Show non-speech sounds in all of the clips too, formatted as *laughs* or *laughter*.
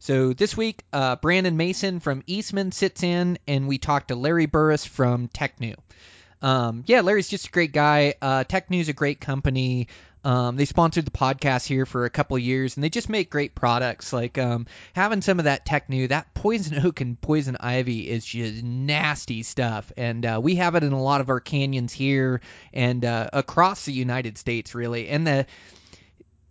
So this week, uh, Brandon Mason from Eastman sits in, and we talk to Larry Burris from Tecnu. Um, yeah, Larry's just a great guy. Uh, Tecnu's a great company. Um, they sponsored the podcast here for a couple years, and they just make great products. Like um, having some of that Tecnu, that *laughs* poison oak and poison ivy is just nasty stuff, and uh, we have it in a lot of our canyons here and uh, across the United States, really. And the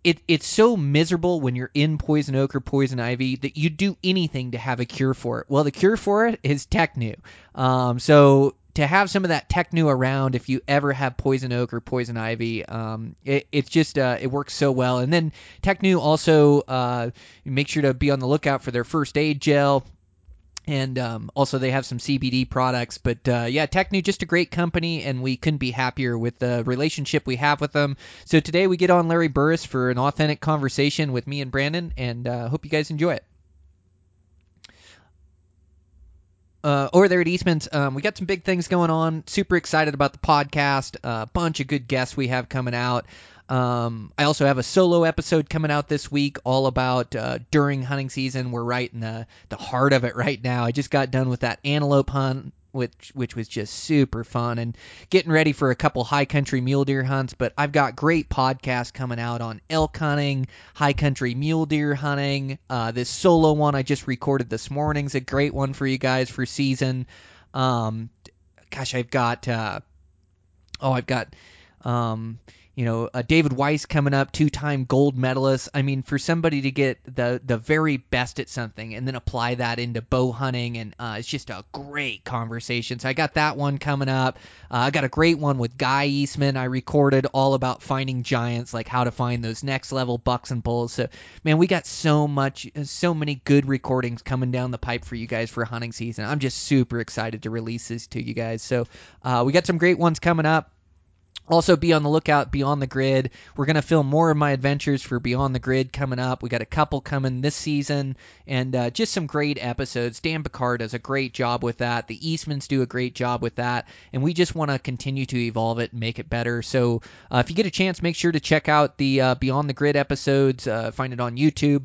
it it's so miserable when you're in poison oak or poison ivy that you do anything to have a cure for it. Well, the cure for it is Tecnu. Um, so to have some of that Tecnu around, if you ever have poison oak or poison ivy, um, it, it's just uh, it works so well. And then Tecnu also uh, make sure to be on the lookout for their first aid gel and um, also they have some CBD products. But uh, yeah, Tecnu just a great company, and we couldn't be happier with the relationship we have with them. So today we get on Larry Burris for an authentic conversation with me and Brandon, and uh, hope you guys enjoy it. Uh, over there at Eastman's, um, we got some big things going on. Super excited about the podcast. A bunch of good guests we have coming out. Um, I also have a solo episode coming out this week, all about uh, during hunting season. We're right in the the heart of it right now. I just got done with that antelope hunt, which which was just super fun, and getting ready for a couple high country mule deer hunts. But I've got great podcasts coming out on elk hunting, high country mule deer hunting. Uh, this solo one I just recorded this morning's a great one for you guys for season. Um, gosh, I've got uh, oh, I've got um you know, uh, David Weiss coming up, two-time gold medalist. I mean, for somebody to get the the very best at something and then apply that into bow hunting, and uh, it's just a great conversation. So I got that one coming up. Uh, I got a great one with Guy Eastman. I recorded all about finding giants, like how to find those next level bucks and bulls. So man, we got so much, so many good recordings coming down the pipe for you guys for hunting season. I'm just super excited to release this to you guys. So uh, we got some great ones coming up. Also, be on the lookout Beyond the Grid. We're going to film more of my adventures for Beyond the Grid coming up. We got a couple coming this season, and uh, just some great episodes. Dan Picard does a great job with that. The Eastmans do a great job with that, and we just want to continue to evolve it and make it better. So, uh, if you get a chance, make sure to check out the uh, Beyond the Grid episodes. Uh, find it on YouTube.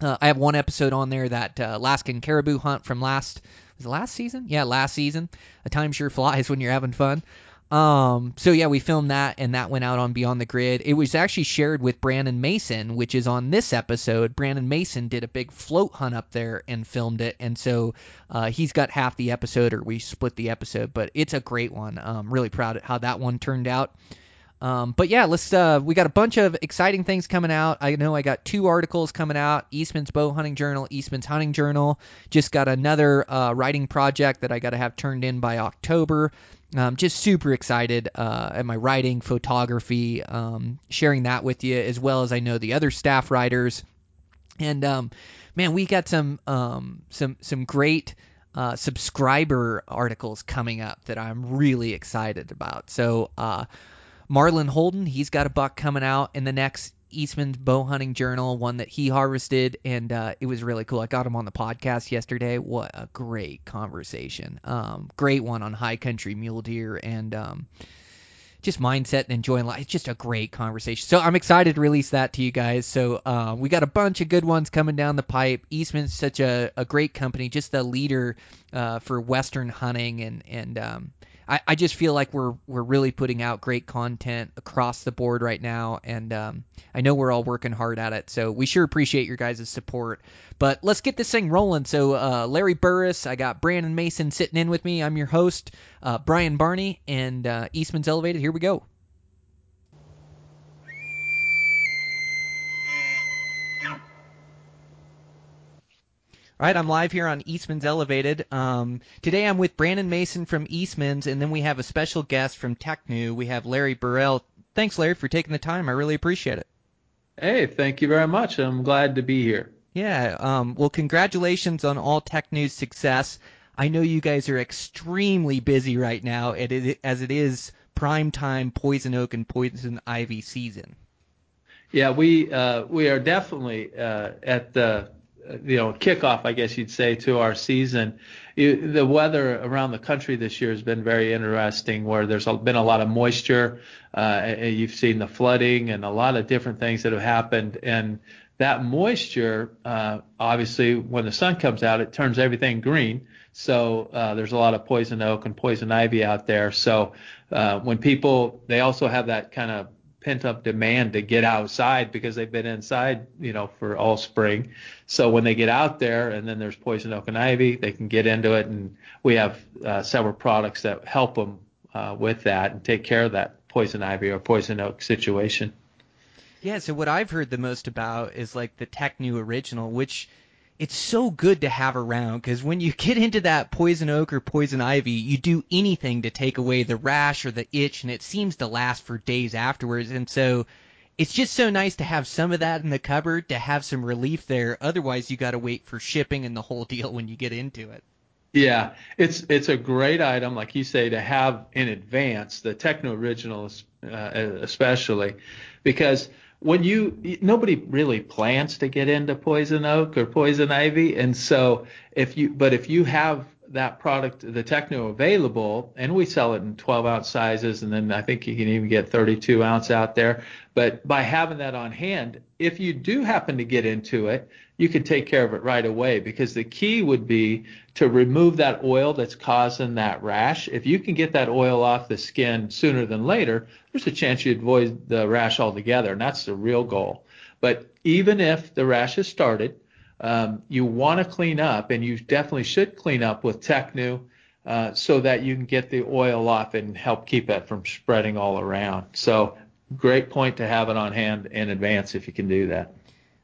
Uh, I have one episode on there that uh, Alaskan caribou hunt from last was last season? Yeah, last season. A time sure flies *laughs* when you're having fun. Um, so yeah, we filmed that and that went out on Beyond the Grid. It was actually shared with Brandon Mason, which is on this episode. Brandon Mason did a big float hunt up there and filmed it, and so uh, he's got half the episode, or we split the episode, but it's a great one. Um, really proud of how that one turned out. Um, but yeah, let's. Uh, we got a bunch of exciting things coming out. I know I got two articles coming out: Eastman's Bow Hunting Journal, Eastman's Hunting Journal. Just got another uh, writing project that I got to have turned in by October. Um, just super excited uh, at my writing, photography, um, sharing that with you, as well as I know the other staff writers. And um, man, we got some um, some some great uh, subscriber articles coming up that I'm really excited about. So uh, Marlon Holden, he's got a buck coming out in the next Eastman's Bow Hunting Journal, one that he harvested, and uh, it was really cool. I got him on the podcast yesterday. What a great conversation! Um, great one on high country mule deer and um, just mindset and enjoying life. It's just a great conversation. So I'm excited to release that to you guys. So uh, we got a bunch of good ones coming down the pipe. Eastman's such a, a great company, just the leader uh, for Western hunting, and and um, I, I just feel like we're we're really putting out great content across the board right now, and um, I know we're all working hard at it. So we sure appreciate your guys' support. But let's get this thing rolling. So uh, Larry Burris, I got Brandon Mason sitting in with me. I'm your host, uh, Brian Barney, and uh, Eastman's Elevated. Here we go. All right, I'm live here on Eastman's Elevated. Um, today I'm with Brandon Mason from Eastman's, and then we have a special guest from Tecnu. We have Larry Burrell. Thanks, Larry, for taking the time. I really appreciate it. Hey, thank you very much. I'm glad to be here. Yeah. Um, well, congratulations on all Tecnu's success. I know you guys are extremely busy right now, as it is prime time poison oak and poison ivy season. Yeah, we uh, we are definitely uh, at the you know kickoff, I guess you'd say, to our season. The weather around the country this year has been very interesting, where there's been a lot of moisture. Uh, you've seen the flooding and a lot of different things that have happened, and that moisture, uh, obviously, when the sun comes out, it turns everything green. So uh, there's a lot of poison oak and poison ivy out there. So uh, when people, they also have that kind of pent up demand to get outside because they've been inside, you know, for all spring. So when they get out there and then there's poison oak and ivy, they can get into it. And we have uh, several products that help them uh, with that and take care of that poison ivy or poison oak situation. Yeah. So what I've heard the most about is like the Tecnu original, which it's so good to have around because when you *laughs* get into that poison oak or poison ivy, you do anything to take away the rash or the itch, and it seems to last for days afterwards. And so it's just so nice to have some of that in the cupboard to have some relief there. Otherwise, you got to wait for shipping and the whole *laughs* deal when you get into it. Yeah, it's it's a great item, like you say, to have in advance. The Tecnu Originals, uh, especially, because when you nobody really plans to get into poison oak or poison ivy. And so if you but if you have that product the Tecnu, available and we sell it in 12 ounce sizes and then i think you can even get 32 ounce out there but by having that on hand if you do happen to get into it you can take care of it right away because the key would be to remove that oil that's causing that rash. If you can get that oil off the skin sooner than later, there's a chance you avoid the rash altogether, and that's the real goal. But even if the rash has started, um, you want to clean up, and you definitely should clean up with Tecnu uh, so that you can get the oil off and help keep it from spreading all around. So, great point to have it on hand in advance if you can do that.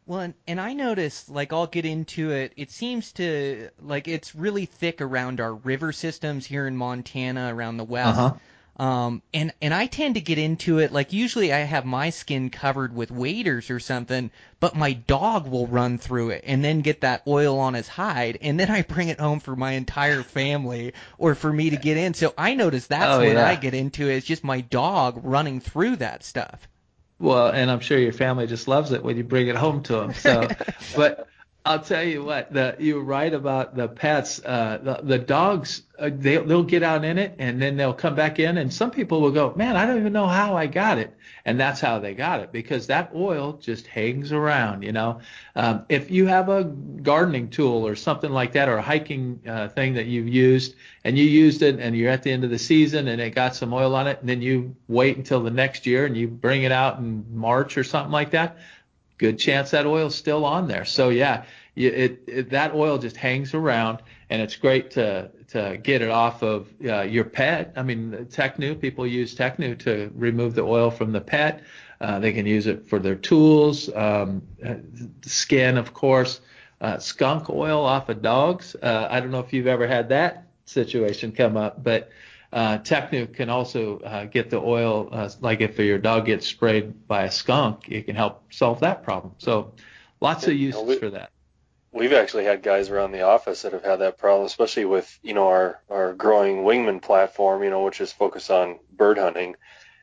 Well, and, and I noticed, like, I'll get into it. It seems to, like, it's really thick around our river systems here in Montana, around the west. Uh-huh. Um, and and I tend to get into it like usually I have my skin covered with waders or something, but my dog will run through it and then get that oil on his hide, and then I bring it home for my entire family or for me to get in. So I notice that's oh, when yeah. I get into it. It's just my dog running through that stuff. Well, and I'm sure your family just loves it when you bring it home to them. So, *laughs* but I'll tell you what, the, you're right about the pets. Uh, the, the dogs, uh, they, they'll get out in it and then they'll come back in. And some people will go, man, I don't even know how I got it. And that's how they got it because that oil just hangs around, you know. Um, if you have a gardening tool or something like that or a hiking uh, thing that you've used and you used it and you're at the end of the season and it got some oil on it and then you wait until the next year and you bring it out in March or something like that, good chance that oil's still on there. So yeah, it, it, that oil just hangs around, and it's great to to get it off of uh, your pet. I mean, Tecnu people use Tecnu to remove the oil from the pet. Uh, they can use it for their tools, um, skin, of course. Uh, skunk oil off of dogs. Uh, I don't know if you've ever had that situation come up, but uh, Tecnu can also uh, get the oil, uh, like if your dog gets sprayed by a skunk, it can help solve that problem. So lots of uses we, for that. We've actually had guys around the office that have had that problem, especially with you know our our growing Wingman platform, you know, which is focused on bird hunting,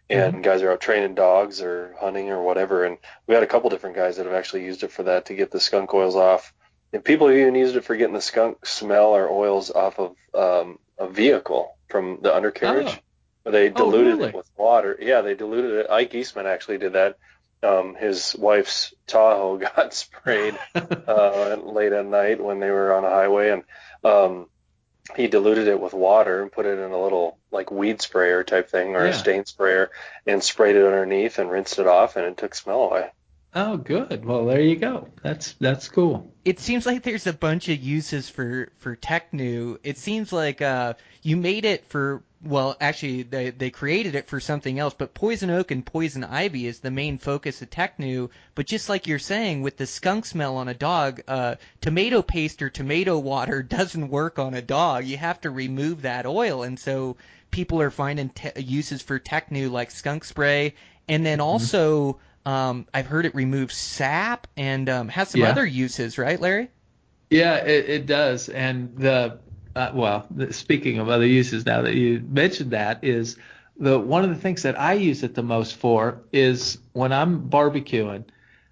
and mm-hmm. guys are out training dogs or hunting or whatever. And we had a couple different guys that have actually used it for that to get the skunk oils off. And people have even used it for getting the skunk smell or oils off of um, a vehicle from the undercarriage. Oh. They oh, diluted oh, really? it with water. Yeah, they diluted it. Ike Eastman actually did that. Um, his wife's Tahoe *laughs* got sprayed uh, late at night when they were on a highway, and um, he diluted it with water and put it in a little like weed sprayer type thing or yeah. a stain sprayer and sprayed it underneath and rinsed it off, and it took smell away. Oh, good. Well, there you go. That's that's cool. It seems like there's a bunch of uses for for Tecnu. It seems like uh, you made it for well, actually they they created it for something else, but poison oak and poison ivy is the main focus of Tecnu. But just like you're saying, with the skunk smell on a dog, uh, tomato paste or tomato water *laughs* doesn't work on a dog. You have to remove that oil, and so people are finding te- uses for Tecnu like skunk spray, and then mm-hmm. also. Mm-hmm um, I've heard it removes sap and um, has some yeah. other uses, right, Larry? Yeah, it, it does. And the uh, well, speaking of other uses, now that you mentioned that, is the one of the things that I use it the most for is when I'm barbecuing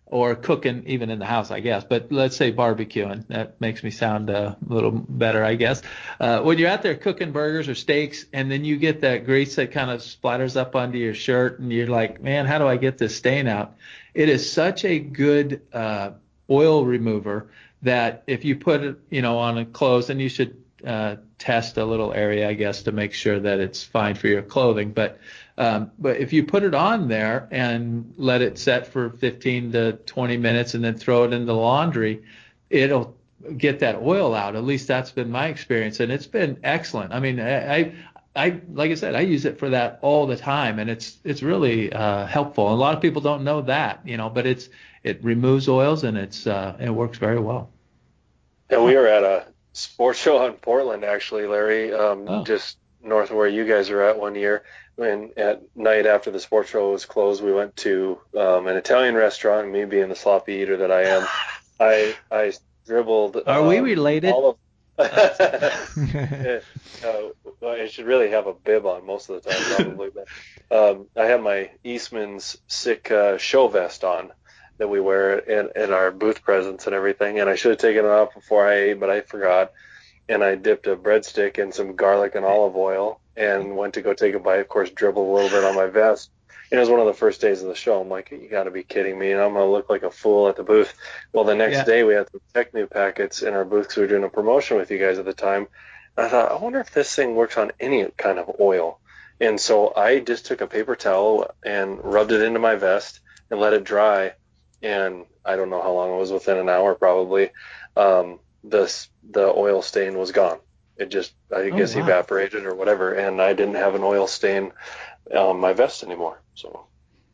or cooking, even in the house, I guess. But let's say barbecuing. That makes me sound uh, a little better, I guess. Uh, when you're out there cooking burgers or steaks, and then you get that grease that kind of splatters up onto your shirt, and you're like, man, how do I get this stain out? It is such a good uh, oil remover that if you put it, you know, on a clothes, and you should uh, test a little area, I guess, to make sure that it's fine for your clothing. But um, but if you put it on there and let it set for 15 to 20 minutes and then throw it in the laundry, it'll get that oil out. At least that's been my experience, and it's been excellent. I mean, I, I like I said, I use it for that all the time, and it's it's really uh, helpful. A lot of people don't know that, you know, but it's it removes oils and it's uh, it works very well. And we were at a sports show in Portland, actually, Larry, um, oh. just north of where you guys are at one year and at night after the sports show was closed, we went to um, an Italian restaurant. Me being the sloppy eater that I am, *laughs* I I dribbled. Are um, we related? All of, *laughs* *laughs* uh, I should really have a bib on most of the time, probably. but um, I had my Eastman's sick uh, show vest on that we wear in, in our booth presence and everything, and I should have taken it off before I ate, but I forgot. And I dipped a breadstick in some garlic and olive oil and went to go take a bite. Of course, dribbled a little bit on my vest. And it was one of the first days of the show. I'm like, you got to be kidding me. And I'm going to look like a fool at the booth. Well, the next yeah. day we had some Tecnu packets in our booth because we were doing a promotion with you guys at the time. And I thought, I wonder if this thing works on any kind of oil. And so I just took a paper towel and rubbed it into my vest and let it dry. And I don't know how long it was, within an hour probably. Um, the the oil stain was gone. It just, I oh, guess, wow. evaporated or whatever, and I didn't have an oil stain on my vest anymore. So.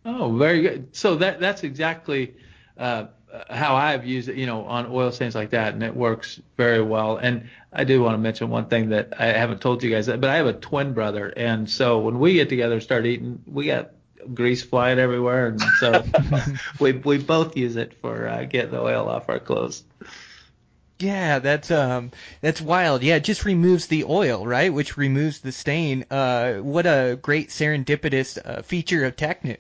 Oh, very good. So that that's exactly uh, how I've used it, you know, on oil stains like that, and it works very well. And I do want to mention one thing that I haven't told you guys, but I have a twin brother, and so when we get together and start eating, we got grease flying everywhere, and so *laughs* we we both use it for uh, getting the oil off our clothes. Yeah, that's um that's wild. Yeah, it just removes the oil, right? Which removes the stain. Uh, what a great serendipitous uh, feature of Tecnu.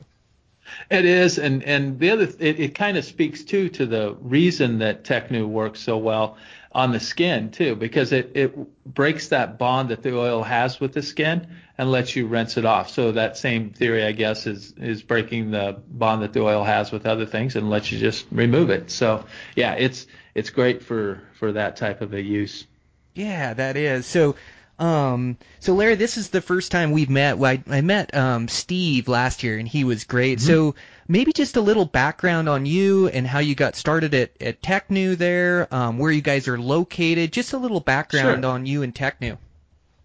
It is, and and the other it, it kind of speaks too to the reason that Tecnu works so well on the skin too, because it it breaks that bond that the oil has with the skin and lets you rinse it off. So that same theory, I guess, is is breaking the bond that the oil has with other things and lets you just remove it. So yeah, it's it's great for for that type of a use. Yeah, that is. So um, so Larry, this is the first time we've met. I, I met um, Steve last year, and he was great. Mm-hmm. So maybe just a little background on you and how you got started at, at Tecnu there, um, where you guys are located. Just a little background sure. on you and Tecnu.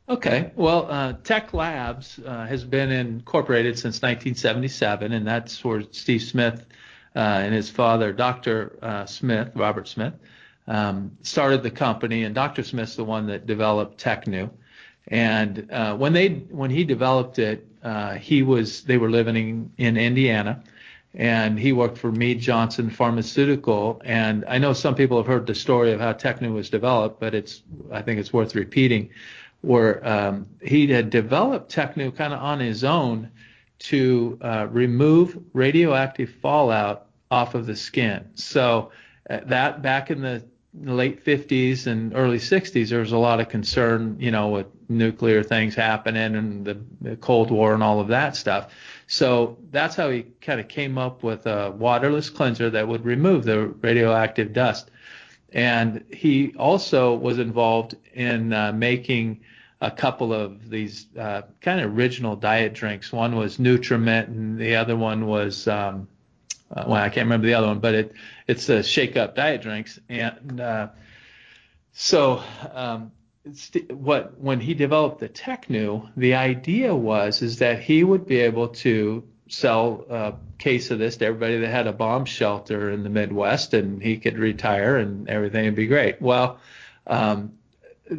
Okay. Well, uh, Tec Labs uh, has been incorporated since 1977, and that's where Steve Smith uh, and his father, Dr. Uh, Smith, Robert Smith, um, started the company. And Dr. Smith's the one that developed Tecnu. And uh, when they when he developed it, uh, he was they were living in, in Indiana, and he worked for Mead Johnson Pharmaceutical. And I know some people have heard the story of how Tecnu was developed, but it's I think it's worth repeating. Where um, he had developed Tecnu kind of on his own to uh, remove radioactive fallout off of the skin. So uh, that back in the late 50s and early 60s, there was a lot of concern, you know, with nuclear things happening and the, the Cold War and all of that stuff. So that's how he kind of came up with a waterless cleanser that would remove the radioactive dust. And he also was involved in uh, making a couple of these uh, kind of original diet drinks. One was Nutrament, and the other one was um, uh, well, I can't remember the other one, but it it's a shake up diet drinks. And uh, so um, what when he developed the Tecnu, the idea was is that he would be able to sell a case of this to everybody that had a bomb shelter in the Midwest, and he could retire and everything would be great. Well. Um,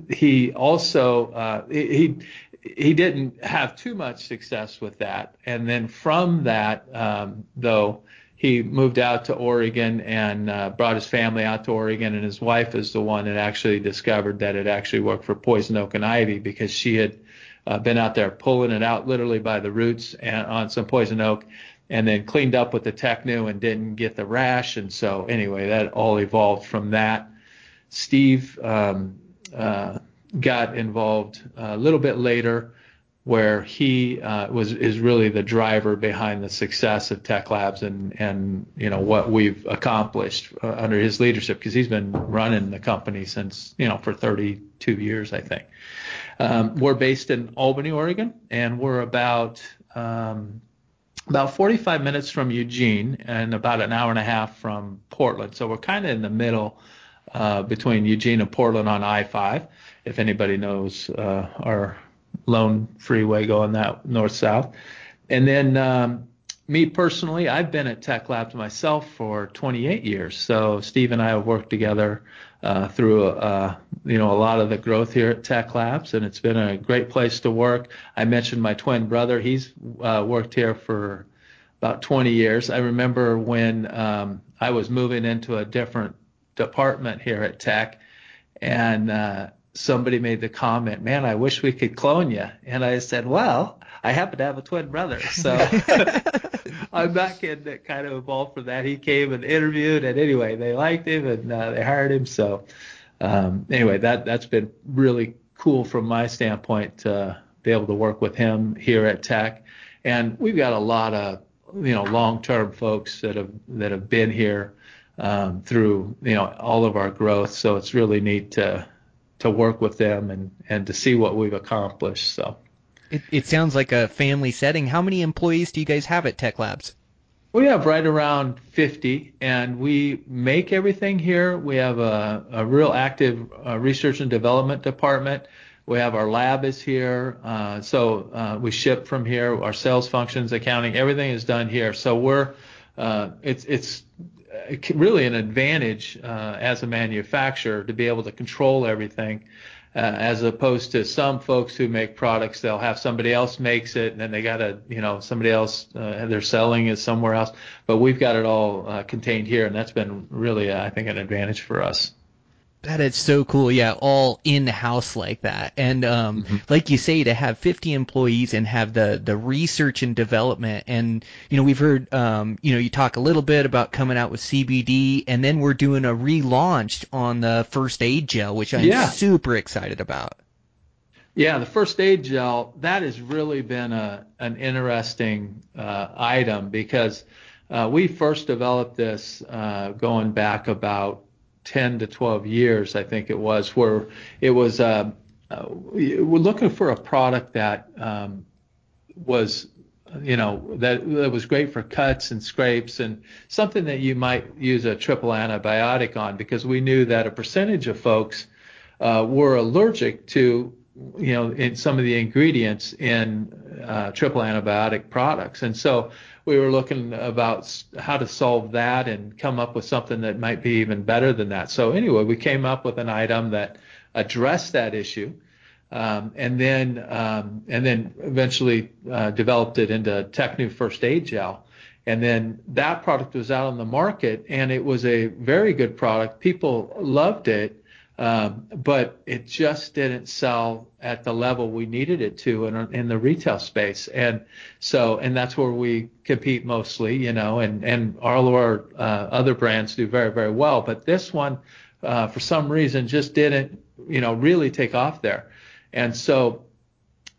he also uh, he he didn't have too much success with that, and then from that um, though he moved out to Oregon and uh, brought his family out to Oregon, and his wife is the one that actually discovered that it actually worked for poison oak and ivy because she had uh, been out there pulling it out literally by the roots and on some poison oak, and then cleaned up with the Tecnu and didn't get the rash, and so anyway, that all evolved from that. Steve um, uh, got involved a little bit later where he uh, was is really the driver behind the success of Tec Labs and and you know what we've accomplished uh, under his leadership because he's been running the company since you know for 32 years I think. Um, we're based in Albany, Oregon, and we're about um, about 45 minutes from Eugene and about an hour and a half from Portland. So we're kind of in the middle uh, between Eugene and Portland on I-5. If anybody knows uh, our lone freeway going that north south. And then um, me personally, I've been at Tec Labs myself for 28 years. So Steve and I have worked together uh, through uh, you know a lot of the growth here at Tec Labs, and it's been a great place to work. I mentioned my twin brother; he's uh, worked here for about 20 years. I remember when um, I was moving into a different department here at Tech, and uh, somebody made the comment, "Man, I wish we could clone you." And I said, "Well, I happen to have a twin brother, so *laughs* I'm not kidding. It kind of evolved from that. He came and interviewed, and anyway, they liked him and uh, they hired him. So um, anyway, that that's been really cool from my standpoint to be able to work with him here at Tech. And we've got a lot of you know long-term folks that have that have been here um, through you know all of our growth. So it's really neat to to work with them and, and to see what we've accomplished. So it, it sounds like a family setting. How many employees do you guys have at Tec Labs? We have right around 50, and we make everything here. We have a, a real active uh, research and development department. We have our lab is here, uh, so uh, we ship from here. Our sales functions, accounting, everything is done here. So we're uh, it's it's really an advantage uh, as a manufacturer to be able to control everything. Uh, as opposed to some folks who make products, they'll have somebody else makes it, and then they got to, you know, somebody else uh, they're selling is somewhere else. But we've got it all uh, contained here, and that's been really, I think, an advantage for us. That is so cool. Yeah, all in house like that. And um, mm-hmm. like you say, to have 50 employees and have the the research and development. And you know, we've heard um, you know, you talk a little bit about coming out with CBD, and then we're doing a relaunch on the first aid gel, which I'm yeah. super excited about. Yeah, the first aid gel that has really been a an interesting uh, item because uh, we first developed this uh, going back about 10 to 12 years, I think it was, where it was uh, uh, we're looking for a product that um, was you know that that was great for cuts and scrapes and something that you might use a triple antibiotic on because we knew that a percentage of folks uh, were allergic to you know in some of the ingredients in uh, triple antibiotic products. And so we were looking about how to solve that and come up with something that might be even better than that. So anyway, we came up with an item that addressed that issue, um, and then um, and then eventually uh, developed it into Tecnu First Aid Gel. And then that product was out on the market, and it was a very good product. People loved it, um, but it just didn't sell at the level we needed it to in, in the retail space. And so, and that's where we compete mostly, you know, and, and all of our uh, other brands do very, very well. But this one, uh, for some reason, just didn't, you know, really take off there. And so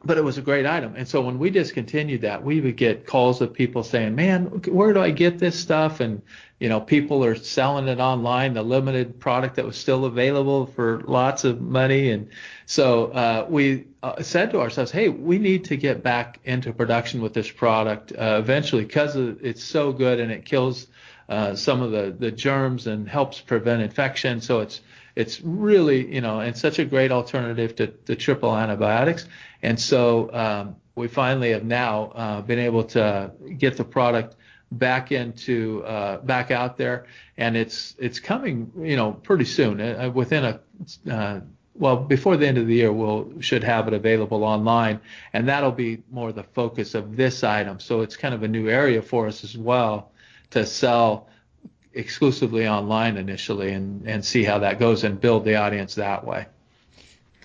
but it was a great item. And so when we discontinued that, we would get calls of people saying, "Man, where do I get this stuff?" And you know, people are selling it online, the limited product that was still available for lots of money. And so uh, we uh, said to ourselves, "Hey, we need to get back into production with this product uh, eventually because it's so good and it kills uh, some of the the germs and helps prevent infection. So it's it's really, you know, and such a great alternative to, to triple antibiotics. And so um, we finally have now uh, been able to get the product back into uh, back out there, and it's it's coming, you know, pretty soon. Uh, within a uh, well, before the end of the year, we'll should have it available online, and that'll be more the focus of this item. So it's kind of a new area for us as well to sell exclusively online initially and, and see how that goes and build the audience that way.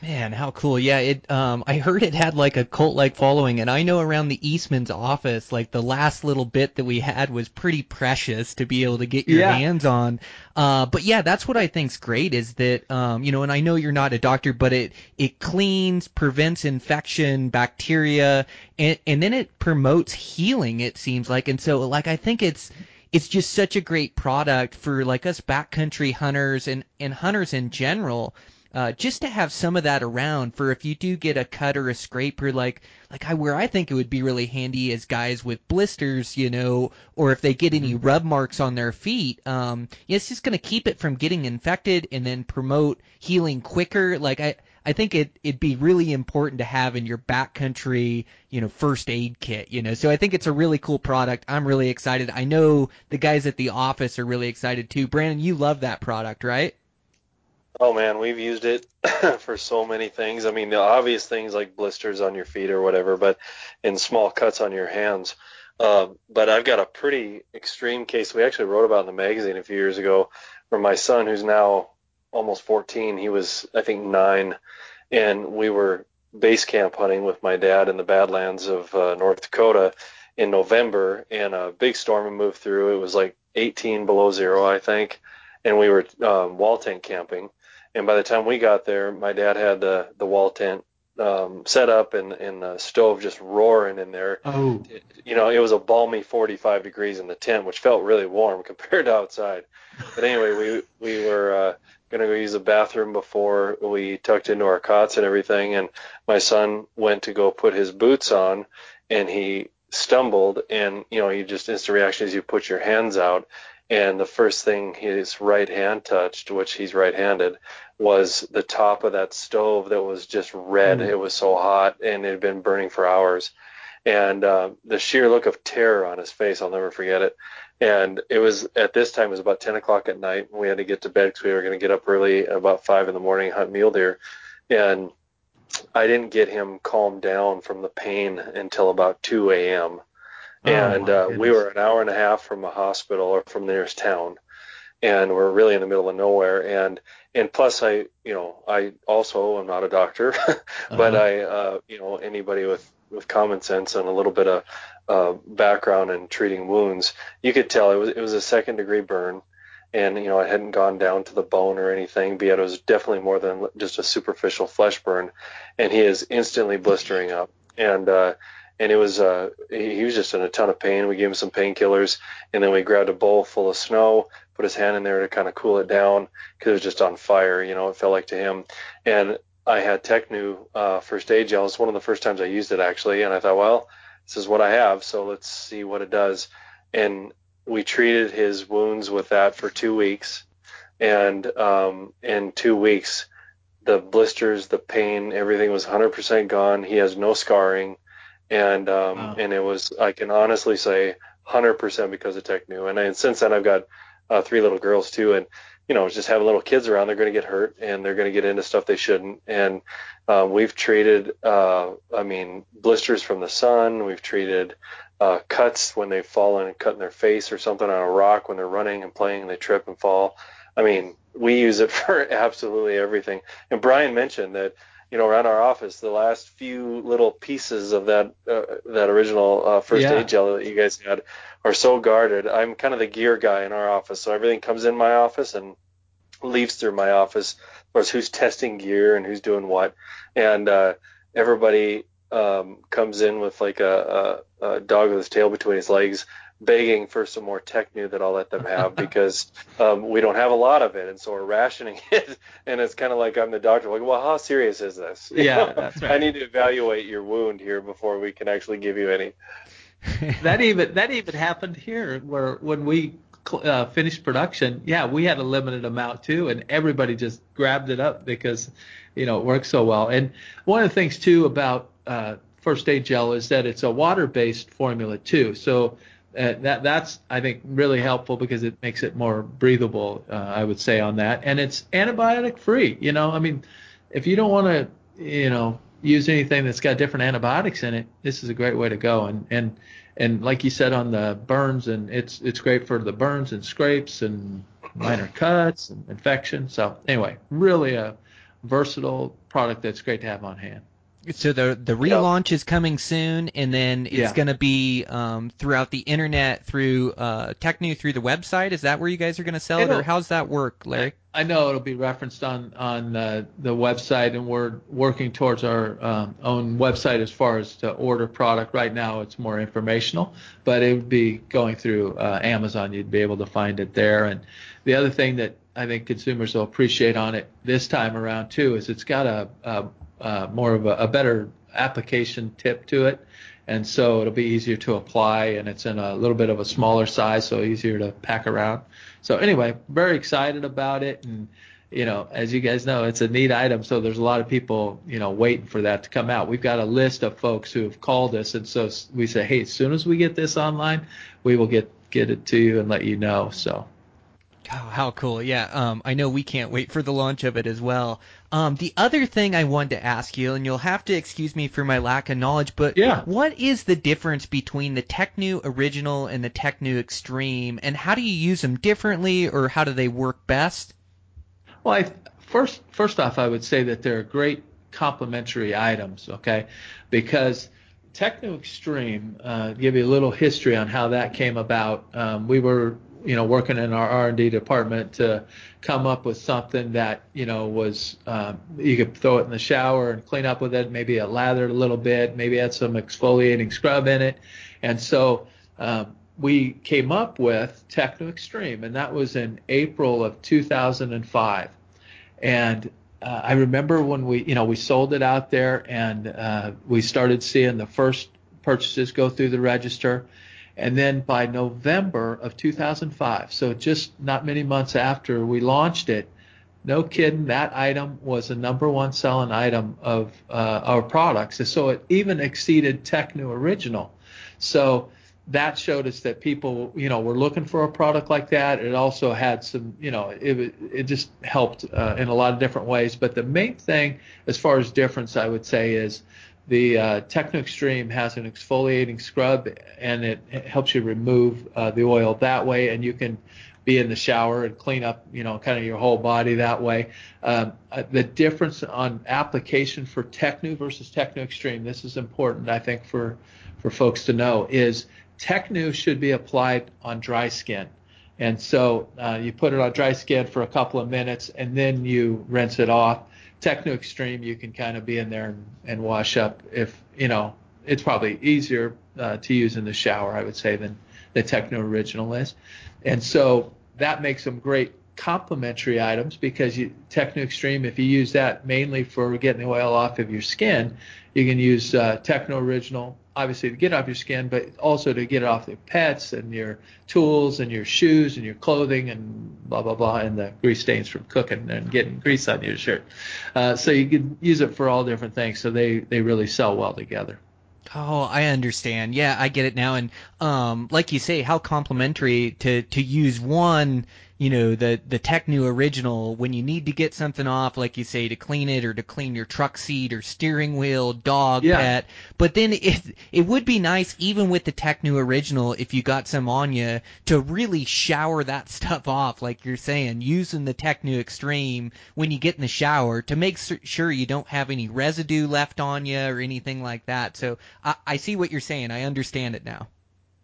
Man, how cool! Yeah, it. Um, I heard it had like a cult-like following, and I know around the Eastman's office, like the last little bit that we had was pretty precious to be able to get your Yeah. hands on. Uh, but yeah, that's what I think's great is that, um, you know, and I know you're not a doctor, but it it cleans, prevents infection, bacteria, and and then it promotes healing. It seems like, and so like I think it's it's just such a great product for like us backcountry hunters and and hunters in general uh, just to have some of that around for if you do get a cut or a scrape or like like I where I think it would be really handy is guys with blisters, you know, or if they get any rub marks on their feet, um, it's just gonna keep it from getting infected and then promote healing quicker. Like I I think it it'd be really important to have in your backcountry, you know, first aid kit, you know. So I think it's a really cool product. I'm really excited. I know the guys at the office are really excited too. Brandon, you love that product, right? Oh man, we've used it *coughs* for so many things. I mean, the obvious things like blisters on your feet or whatever, but in small cuts on your hands. Um, but I've got a pretty extreme case we actually wrote about in the magazine a few years ago, where my son, who's now almost 14, he was I think nine, and we were base camp hunting with my dad in the Badlands of uh, North Dakota in November, and a big storm moved through. It was like 18 below zero, I think, and we were um, wall tent camping. And by the time we got there, my dad had the the wall tent um, set up and and the stove just roaring in there. Oh, You know, it was a balmy 45 degrees in the tent, which felt really warm *laughs* compared to outside. But anyway, we we were uh, gonna go use the bathroom before we tucked into our cots and everything. And my son went to go put his boots on, and he stumbled, and you know, you just instant reaction is you put your hands out. And the first thing his right hand touched, which he's right-handed, was the top of that stove that was just red. Mm. It was so hot and it had been burning for hours. And uh, the sheer look of terror on his face, I'll never forget it. And it was at this time, it was about 10 o'clock at night. We had to get to bed because we were going to get up early about 5 in the morning, hunt mule deer. And I didn't get him calmed down from the pain until about 2 a.m. Oh, and uh, we were an hour and a half from a hospital or from the nearest town and we're really in the middle of nowhere. And and plus i you know i also am not a doctor *laughs* but Uh-huh. i uh you know anybody with with common sense and a little bit of uh background in treating wounds you could tell it was it was a second degree burn. And you know it hadn't gone down to the bone or anything but it was definitely more than just a superficial flesh burn. And he is instantly blistering up. And uh and it was uh he, he was just in a ton of pain. We gave him some painkillers and then we grabbed a bowl full of snow put his hand in there to kind of cool it down because it was just on fire you know it felt like to him. And i had Tecnu uh first aid gel. It's one of the first times i used it actually and i thought well this is what i have so let's see what it does. And we treated his wounds with that for two weeks and um in two weeks the blisters the pain everything was 100% gone. He has no scarring and um Wow. and it was i can honestly say 100% because of Tecnu and, and since then i've got uh, three little girls too. And you know just having little kids around. They're going to get hurt and they're going to get into stuff they shouldn't. And um, we've treated uh, i mean blisters from the sun. We've treated uh, cuts when they've fallen and cut in their face or something on a rock when they're running and playing and they trip and fall. I mean we use it *laughs* for absolutely everything. And brian mentioned that you know around our office the last few little pieces of that uh, that original uh, first Yeah. aid gel that you guys had are so guarded. I'm kind of the gear guy in our office, so everything comes in my office and leaves through my office. Of course, who's testing gear and who's doing what, and uh, everybody um, comes in with like a, a, a dog with his tail between his legs, begging for some more Tecnu that I'll let them have *laughs* because um, we don't have a lot of it, and so we're rationing *laughs* it. And it's kind of like I'm the doctor, like, well, how serious is this? *laughs* You Yeah, that's right. I need to evaluate your wound here before we can actually give you any. that even that even happened here where when we uh, finished production yeah we had a limited amount too and everybody just grabbed it up because you know it works so well and one of the things too about uh, first aid gel is that it's a water based formula too so uh, that that's I think really helpful because it makes it more breathable uh, I would say on that and it's antibiotic free you know I mean if you don't want to you know use anything that's got different antibiotics in it, this is a great way to go. And and and like you said on the burns, and it's it's great for the burns and scrapes and minor cuts and infection. So anyway, really a versatile product that's great to have on hand. So the the relaunch is coming soon, and then it's Yeah. going to be um, throughout the internet through uh, Tecnu through the website. Is that where you guys are going to sell it, or It'll- how's that work, Larry? I know it'll be referenced on on uh, the website, and we're working towards our um, own website as far as to order product. Right now, it's more informational, but it would be going through uh, Amazon. You'd be able to find it there. And the other thing that I think consumers will appreciate on it this time around too is it's got a, a, a more of a, a better application tip to it. And so it'll be easier to apply, and it's in a little bit of a smaller size, so easier to pack around. So anyway, very excited about it, and you know, as you guys know, it's a neat item. So there's a lot of people, you know, waiting for that to come out. We've got a list of folks who have called us, and so we say, hey, as soon as we get this online, we will get get it to you and let you know. So Oh, how cool! Yeah, um, I know we can't wait for the launch of it as well. Um, the other thing I wanted to ask you, and you'll have to excuse me for my lack of knowledge, but Yeah. what is the difference between the Tecnu Original and the Tecnu Extreme, and how do you use them differently, or how do they work best? Well, I, first first off, I would say that they're great complementary items. Okay, because Tecnu Extreme, uh, give you a little history on how that came about. Um, we were, you know, working in our R&D department to come up with something that, you know, was um, you could throw it in the shower and clean up with it. Maybe it lathered a little bit. Maybe had some exfoliating scrub in it, and so. Um, we came up with Tecnu Extreme, and that was in April of 2005. And uh, I remember when we, you know, we sold it out there, and uh, we started seeing the first purchases go through the register. And then by November of 2005, so just not many months after we launched it, no kidding, that item was the number one selling item of uh, our products. And so it even exceeded Tecnu Original. So that showed us that people, you know, were looking for a product like that. It also had some, you know, it it just helped uh, in a lot of different ways. But the main thing, as far as difference, I would say is the uh, Tecnu Extreme has an exfoliating scrub, and it, it helps you remove uh, the oil that way, and you can be in the shower and clean up, you know, kind of your whole body that way. Um, uh, the difference on application for Tecnu versus Tecnu Extreme, this is important, I think, for for folks to know, is Tecnu should be applied on dry skin. And so uh, you put it on dry skin for a couple of minutes and then you rinse it off. Tecnu Extreme, you can kind of be in there and, and wash up if, you know, it's probably easier uh, to use in the shower, I would say, than the Tecnu Original is. And so that makes them great complementary items because you, Tecnu Extreme, if you use that mainly for getting the oil off of your skin, you can use uh, Tecnu Original obviously to get off your skin, but also to get it off your pets and your tools and your shoes and your clothing and blah blah blah and the grease stains from cooking and getting grease on your shirt. Uh, so you can use it for all different things. So they they really sell well together. Oh, I understand. Yeah, I get it now. And um, like you say, how complimentary to to use one, you know, the the Tecnu original when you need to get something off, like you say, to clean it or to clean your truck seat or steering wheel, dog, Yeah. pet. But then it it would be nice even with the Tecnu original if you got some on you to really shower that *laughs* stuff off, like you're saying, using the Tecnu Extreme when you get in the shower to make sur- sure you don't have any residue left on you or anything like that. So I, I see what you're saying. I understand it now.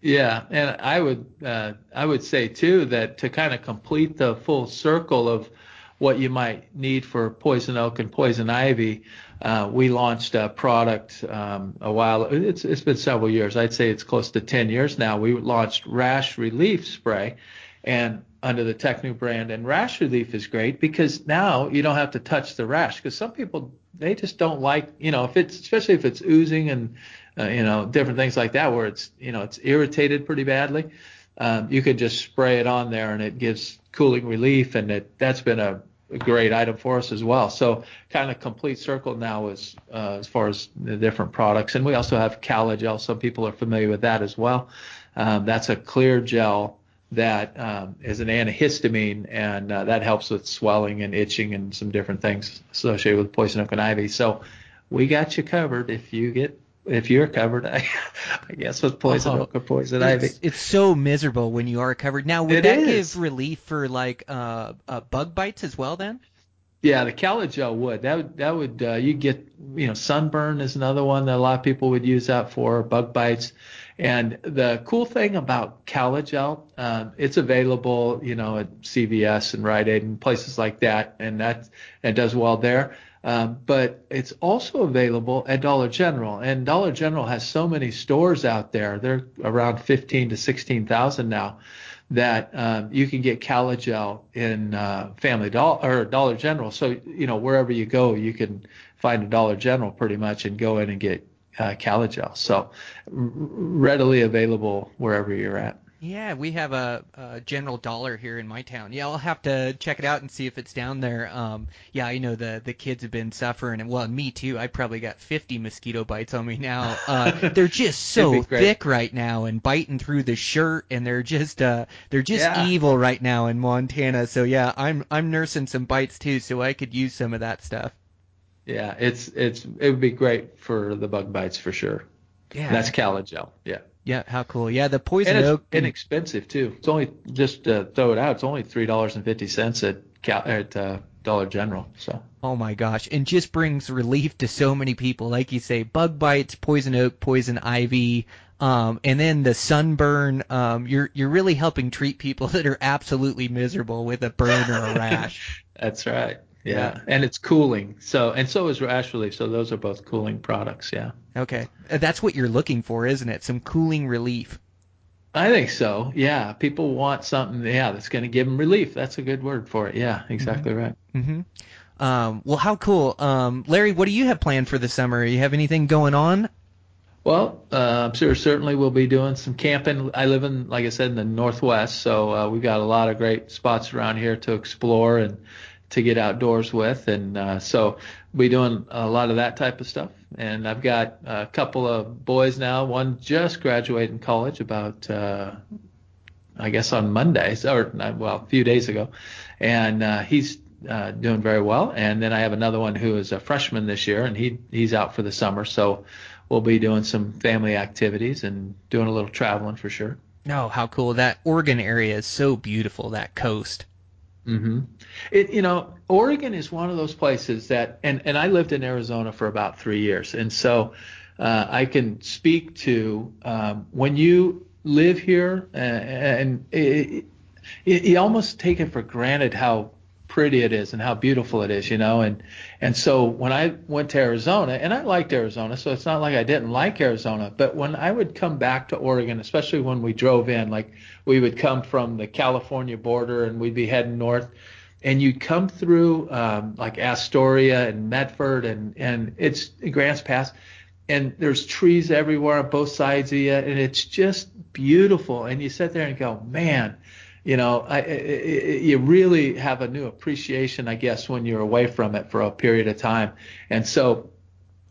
Yeah, and I would uh, I would say too that to kind of complete the full circle of what you might need for poison oak and poison ivy, uh, we launched a product um, a while. It's it's been several years. I'd say it's close to 10 years now. We launched Rash Relief Spray, and under the Tecnu brand. And rash relief is great because now you don't have to touch the rash because some people they just don't like you know if it's especially if it's oozing and uh, you know different things like that where it's you know it's irritated pretty badly. Um, you could just spray it on there and it gives cooling relief and it that's been a, a great item for us as well. So kind of complete circle now as, uh, as far as the different products. And we also have Calagel. Some people are familiar with that as well. Um, that's a clear gel that um, is an antihistamine, and uh, that helps with swelling and itching and some different things associated with poison oak and ivy. So we got you covered if you get if you're covered, I, *laughs* I guess with poison Oh, oak or poison It's, ivy. it's so miserable when you are covered. Now, would It that is. give relief for like uh, uh, bug bites as well? Then. Yeah, the Calagel would. That would that would uh, you get you know sunburn is another one that a lot of people would use that for bug bites. And the cool thing about Calagel, um, it's available you know at CVS and Rite Aid and places like that, and that it does well there. Um, but it's also available at Dollar General, and Dollar General has so many stores out there. They're around 15 to 16,000 now that um, you can get Calagel in uh, Family Dollar or Dollar General. So you know wherever you go, you can find a Dollar General pretty much and go in and get uh, Calagel. So readily available wherever you're at. Yeah, we have a, a General Dollar here in my town. Yeah, I'll have to check it out and see if it's down there. Um, yeah, I know the the kids have been suffering, and well, me too. I probably got 50 mosquito bites on me now. *laughs* Uh, they're just so It'd be great. thick right now and biting through the shirt, and they're just uh, they're just Yeah. evil right now in Montana. So yeah, I'm I'm nursing some bites too, so I could use some of that stuff. Yeah, it's it's it would be great for the bug bites for sure. Yeah, That's Calagel. Yeah. Yeah, how cool. Yeah, the poison And it's oak. and- inexpensive too. It's only just uh, throw it out. It's only three dollars and fifty cents at Cal- at uh, Dollar General. So Oh my gosh, and just brings relief to so many people. Like you say, bug bites, poison oak, poison ivy, um, and then the sunburn. Um, you're you're really helping treat people *laughs* that are absolutely miserable with a burn or a rash. *laughs* that's right. Yeah. Yeah. and it's cooling. So and so is rash relief. So those are both cooling products. Yeah. Okay, Uh, that's what you're looking for, isn't it? Some cooling relief. I think so. Yeah, people want something. Yeah, that's going to give them relief. That's a good word for it. Yeah, exactly right. hmm Um, well, how cool, um, Larry. What do you have planned for the summer? You have anything going on? Well, uh, I'm sure certainly we'll be doing some camping. I live in, like I said, in the Northwest, so uh, we've got a lot of great spots around here to explore and to get outdoors with, and uh, so be doing a lot of that type of stuff. And I've got a couple of boys now. One just graduated college about, uh, I guess, on Mondays or well, a few days ago, and uh, he's uh, doing very well. And then I have another one who is a freshman this year, and he he's out for the summer, so we'll be doing some family activities and doing a little traveling for sure. No, how cool! That Oregon area is so beautiful. That coast. Hmm It you know Oregon is one of those places that and and I lived in Arizona for about three years, and so uh, I can speak to um, when you live here uh, and it, it, you almost take it for granted how pretty it is and how beautiful it is, you know. And and so when I went to Arizona, and I liked Arizona, so it's not like I didn't like Arizona, but when I would come back to Oregon, especially when we drove in, like we would come from the California border and we'd be heading north, and you'd come through um, like Astoria and Medford and and it's Grants Pass, and there's trees everywhere on both sides of you, and it's just beautiful. And you sit there and go, man, you know, I, I, you really have a new appreciation, I guess, when you're away from it for a period of time. And so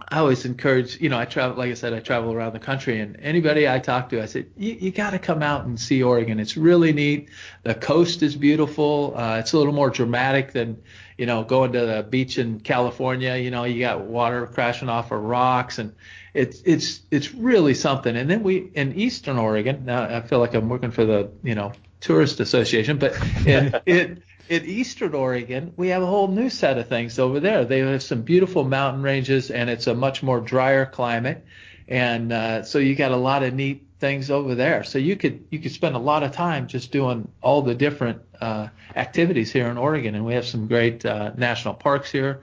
I always encourage, you know, I travel, like I said, I travel around the country, and anybody I talk to, I said, you, you got to come out and see Oregon. It's really neat. The coast is beautiful. Uh, it's a little more dramatic than, you know, going to the beach in California. You know, you got water crashing off of rocks, and it's it's it's really something. And then we in Eastern Oregon. Now I feel like I'm working for the, you know, tourist association, but in, *laughs* in in Eastern Oregon, we have a whole new set of things over there. They have some beautiful mountain ranges, and it's a much more drier climate, and uh, so you got a lot of neat things over there. So you could you could spend a lot of time just doing all the different uh, activities here in Oregon, and we have some great uh, national parks here,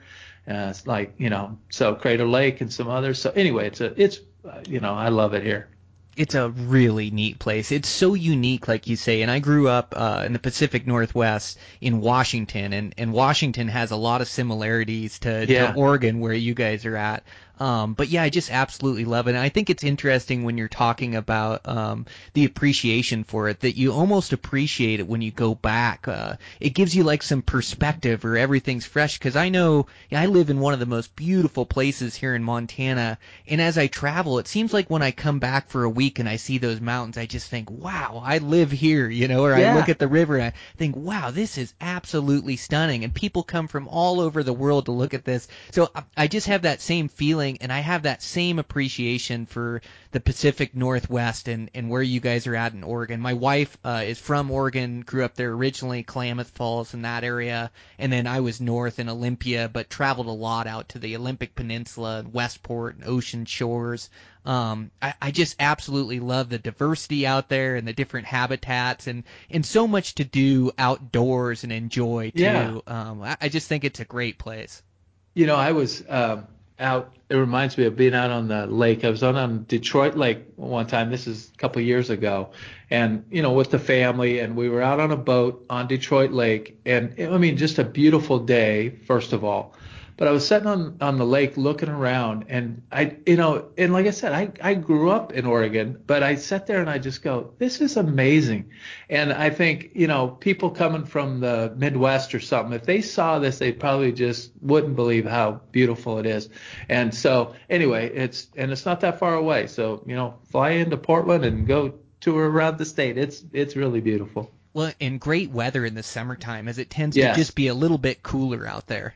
uh, it's like you know, so Crater Lake and some others. So anyway, it's a it's uh, you know I love it here. It's a really neat place. It's so unique, like you say. And I grew up uh, in the Pacific Northwest in Washington, and, and Washington has a lot of similarities to, Yeah. to Oregon, where you guys are at. Um, but yeah, I just absolutely love it. And I think it's interesting when you're talking about um, the appreciation for it that you almost appreciate it when you go back. Uh, it gives you like some perspective or everything's fresh. Because I know yeah, I live in one of the most beautiful places here in Montana, and as I travel, it seems like when I come back for a week and I see those mountains, I just think, wow, I live here, you know, or I look at the river and I think, wow, this is absolutely stunning. And people come from all over the world to look at this. So I- I just have that same feeling and I have that same appreciation for the Pacific Northwest and and where you guys are at in Oregon. My wife uh, is from Oregon, grew up there originally, Klamath Falls in that area, and then I was north in Olympia, but traveled a lot out to the Olympic Peninsula, and Westport, and Ocean Shores. Um, I, I just absolutely love the diversity out there and the different habitats and, and so much to do outdoors and enjoy too. Yeah. Um, I, I just think it's a great place. You know, I was um, out. It reminds me of being out on the lake. I was out on Detroit Lake one time. This is a couple years ago, and you know, with the family, and we were out on a boat on Detroit Lake, and I mean, just a beautiful day. First of all, but I was sitting on on the lake looking around, and I, you know, and like I said, I I grew up in Oregon, but I sat there and I just go, this is amazing, and I think you know, people coming from the Midwest or something, if they saw this, they probably just wouldn't believe how beautiful it is, and so anyway, it's and it's not that far away, so you know, fly into Portland and go tour around the state. It's it's really beautiful. Well, and great weather in the summertime as it tends Yes. to just be a little bit cooler out there.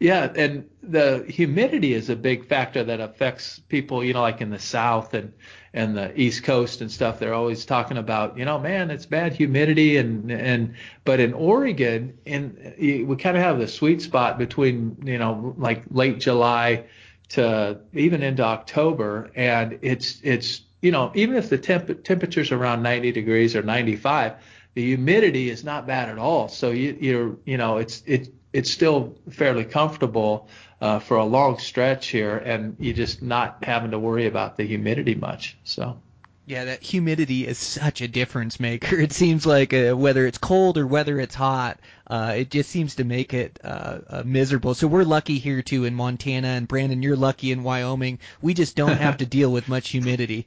Yeah, and the humidity is a big factor that affects people, you know, like in the South and and the East Coast and stuff. They're always talking about, you know, man, it's bad humidity and and but in Oregon, in we kind of have the sweet spot between, you know, like late July to even into October, and it's it's you know, even if the temp- temperature's around 90 degrees or 95, the humidity is not bad at all. So you you're you know, it's it it's still fairly comfortable uh, for a long stretch here, and you're just not having to worry about the humidity much. So Yeah, that humidity is such a difference maker. It seems like uh, whether it's cold or whether it's hot, uh, it just seems to make it uh, uh, miserable. So we're lucky here too in Montana, and Brandon, you're lucky in Wyoming. We just don't have to *laughs* deal with much humidity.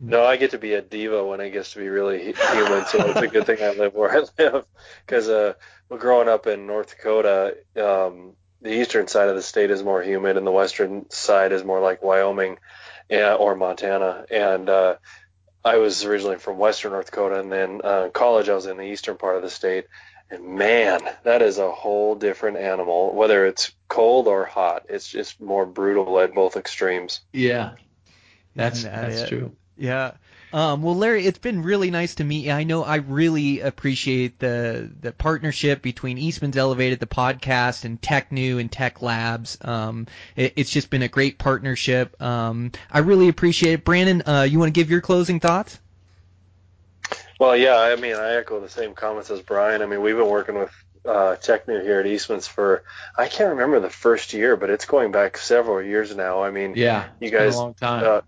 No, I get to be a diva when I get to be really hu- humid, so it's a good thing I live where I *laughs* live. Because uh, well, growing up in North Dakota, um, the eastern side of the state is more humid, and the western side is more like Wyoming yeah, or Montana. And uh, I was originally from western North Dakota, and then uh, in college I was in the eastern part of the state. And man, that is a whole different animal. Whether it's cold or hot, it's just more brutal at both extremes. yeah, that's Isn't that's true. Yeah. Um, well, Larry, it's been really nice to meet you. I know I really appreciate the the partnership between Eastman's Elevated, the podcast, and Tecnu and Tec Labs. Um, it, it's just been a great partnership. Um, I really appreciate it. Brandon, uh, you want to give your closing thoughts? Well, yeah, I mean, I echo the same comments as Brian. I mean, we've been working with uh, Tecnu here at Eastman's for I can't remember the first year, but it's going back several years now. I mean, Yeah, you it's been guys, a long time. uh,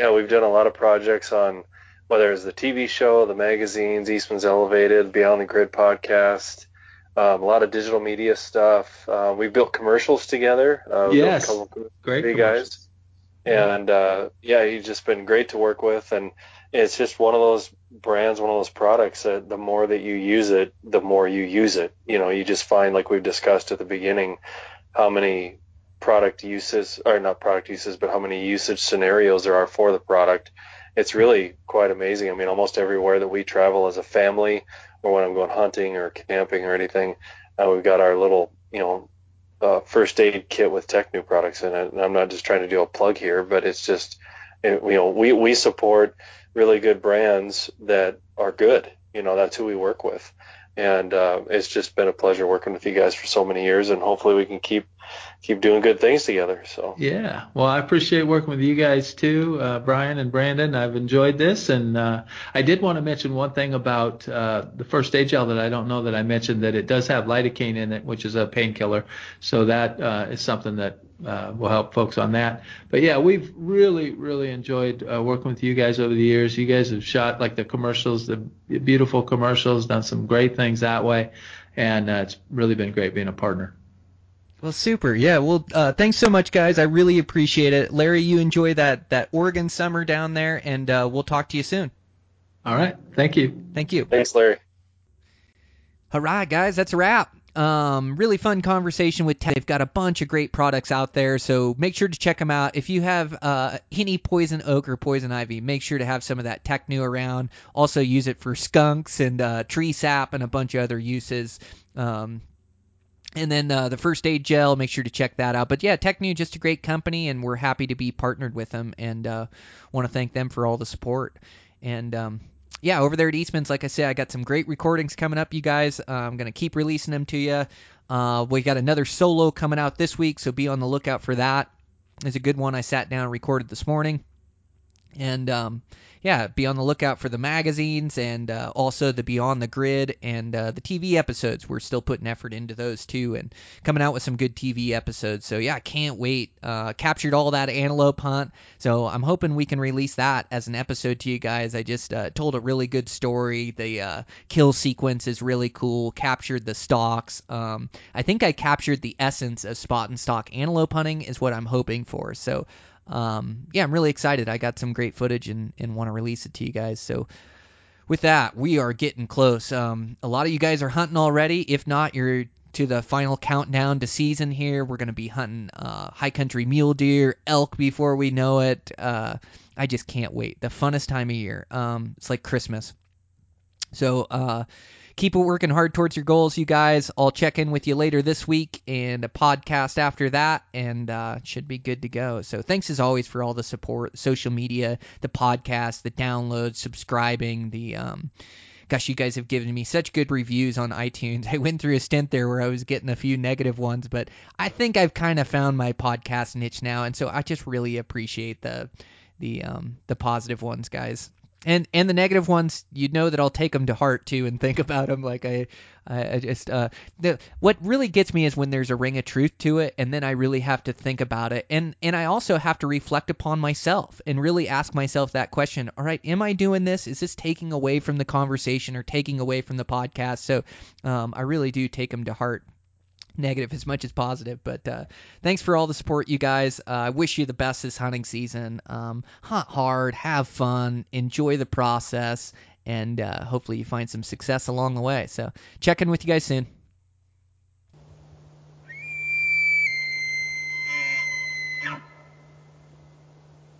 yeah, we've done a lot of projects on whether it's the TV show, the magazines, Eastman's Elevated, Beyond the Grid podcast, um, a lot of digital media stuff. Uh, we built commercials together. Uh, we built a Yes. Great you guys. And uh, yeah, he's just been great to work with, and it's just one of those brands, one of those products that the more that you use it, the more you use it. You know, you just find, like we've discussed at the beginning, how many product uses, or not product uses, but how many usage scenarios there are for the product. It's really quite amazing. I mean, almost everywhere that we travel as a family, or when I'm going hunting or camping or anything, uh, we've got our little, you know, uh, first aid kit with Tecnu products in it. And I'm not just trying to do a plug here, but it's just, it, you know, we, we support really good brands that are good. You know, that's who we work with. And uh, it's just been a pleasure working with you guys for so many years, and hopefully we can keep keep doing good things together. So Yeah, well, I appreciate working with you guys too, uh, Brian and Brandon. I've enjoyed this, and uh, I did want to mention one thing about uh, the first gel that I don't know that I mentioned that it does have lidocaine in it, which is a painkiller. So that uh, is something that uh, will help folks on that. But yeah, we've really, really enjoyed uh, working with you guys over the years. You guys have shot like the commercials, the beautiful commercials, done some great things that way, and uh, it's really been great being a partner. Well, super. Yeah. Well, uh, thanks so much, guys. I really appreciate it. Larry, you enjoy that that Oregon summer down there, and uh, we'll talk to you soon. All right, thank you. Thank you. thanks, Larry. All right, guys, that's a wrap. Um, really fun conversation with Tech. They've got a bunch of great products out there, so make sure to check them out. If you have uh, any poison oak or poison ivy, make sure to have some of that Tecnu around. Also, use it for skunks and uh, tree sap and a bunch of other uses. Um, And then uh, the first aid gel, make sure to check that out. But yeah, Tecnu, just a great company, and we're happy to be partnered with them, and uh, want to thank them for all the support. And um, yeah, over there at Eastman's, like I said, I got some great recordings coming up, you guys. Uh, I'm gonna keep releasing them to you. Uh, we got another solo coming out this week, so be on the lookout for that. It's a good one. I sat down and recorded this morning, and um, yeah, be on the lookout for the magazines and uh, also the Beyond the Grid and uh, the TV episodes. We're still putting effort into those too and coming out with some good TV episodes. So yeah, I can't wait. Uh, captured all that antelope hunt, so I'm hoping we can release that as an episode to you guys. I just uh, told a really good story. The uh, kill sequence is really cool. Captured the stalks. Um, I think I captured the essence of spot and stalk antelope hunting is what I'm hoping for. So um, yeah, I'm really excited. I got some great footage and, and want to release it to you guys. So with that, we are getting close. Um, a lot of you guys are hunting already. If not, you're to the final countdown to season here. We're going to be hunting uh, high country mule deer, elk before we know it. Uh, I just can't wait. The funnest time of year. Um, it's like Christmas. So uh, keep working hard towards your goals, you guys. I'll check in with you later this week and a podcast after that, and uh, should be good to go. So thanks as always for all the support, social media, the podcast, the downloads, subscribing, the um, gosh, you guys have given me such good reviews on iTunes. *laughs* I went through a stint there where I was getting a few negative ones, but I think I've kind of found my podcast niche now, and so I just really appreciate the the um, the positive ones, guys and and the negative ones, you know that I'll take them to heart too and think *laughs* about them. Like I, I, I just uh, the what really gets me is when there's a ring of truth to it, and then I really have to think about it, and and I also have to reflect upon myself and really ask myself that question. All right, am I doing this? Is this taking away from the conversation or taking away from the podcast? So um, I really do take them to heart negative as much as positive. But uh, thanks for all the support, you guys. Uh, I wish you the best this hunting season. Um, hunt hard, have fun, enjoy the process, and uh, hopefully you find some success along the way. So check in with you guys soon.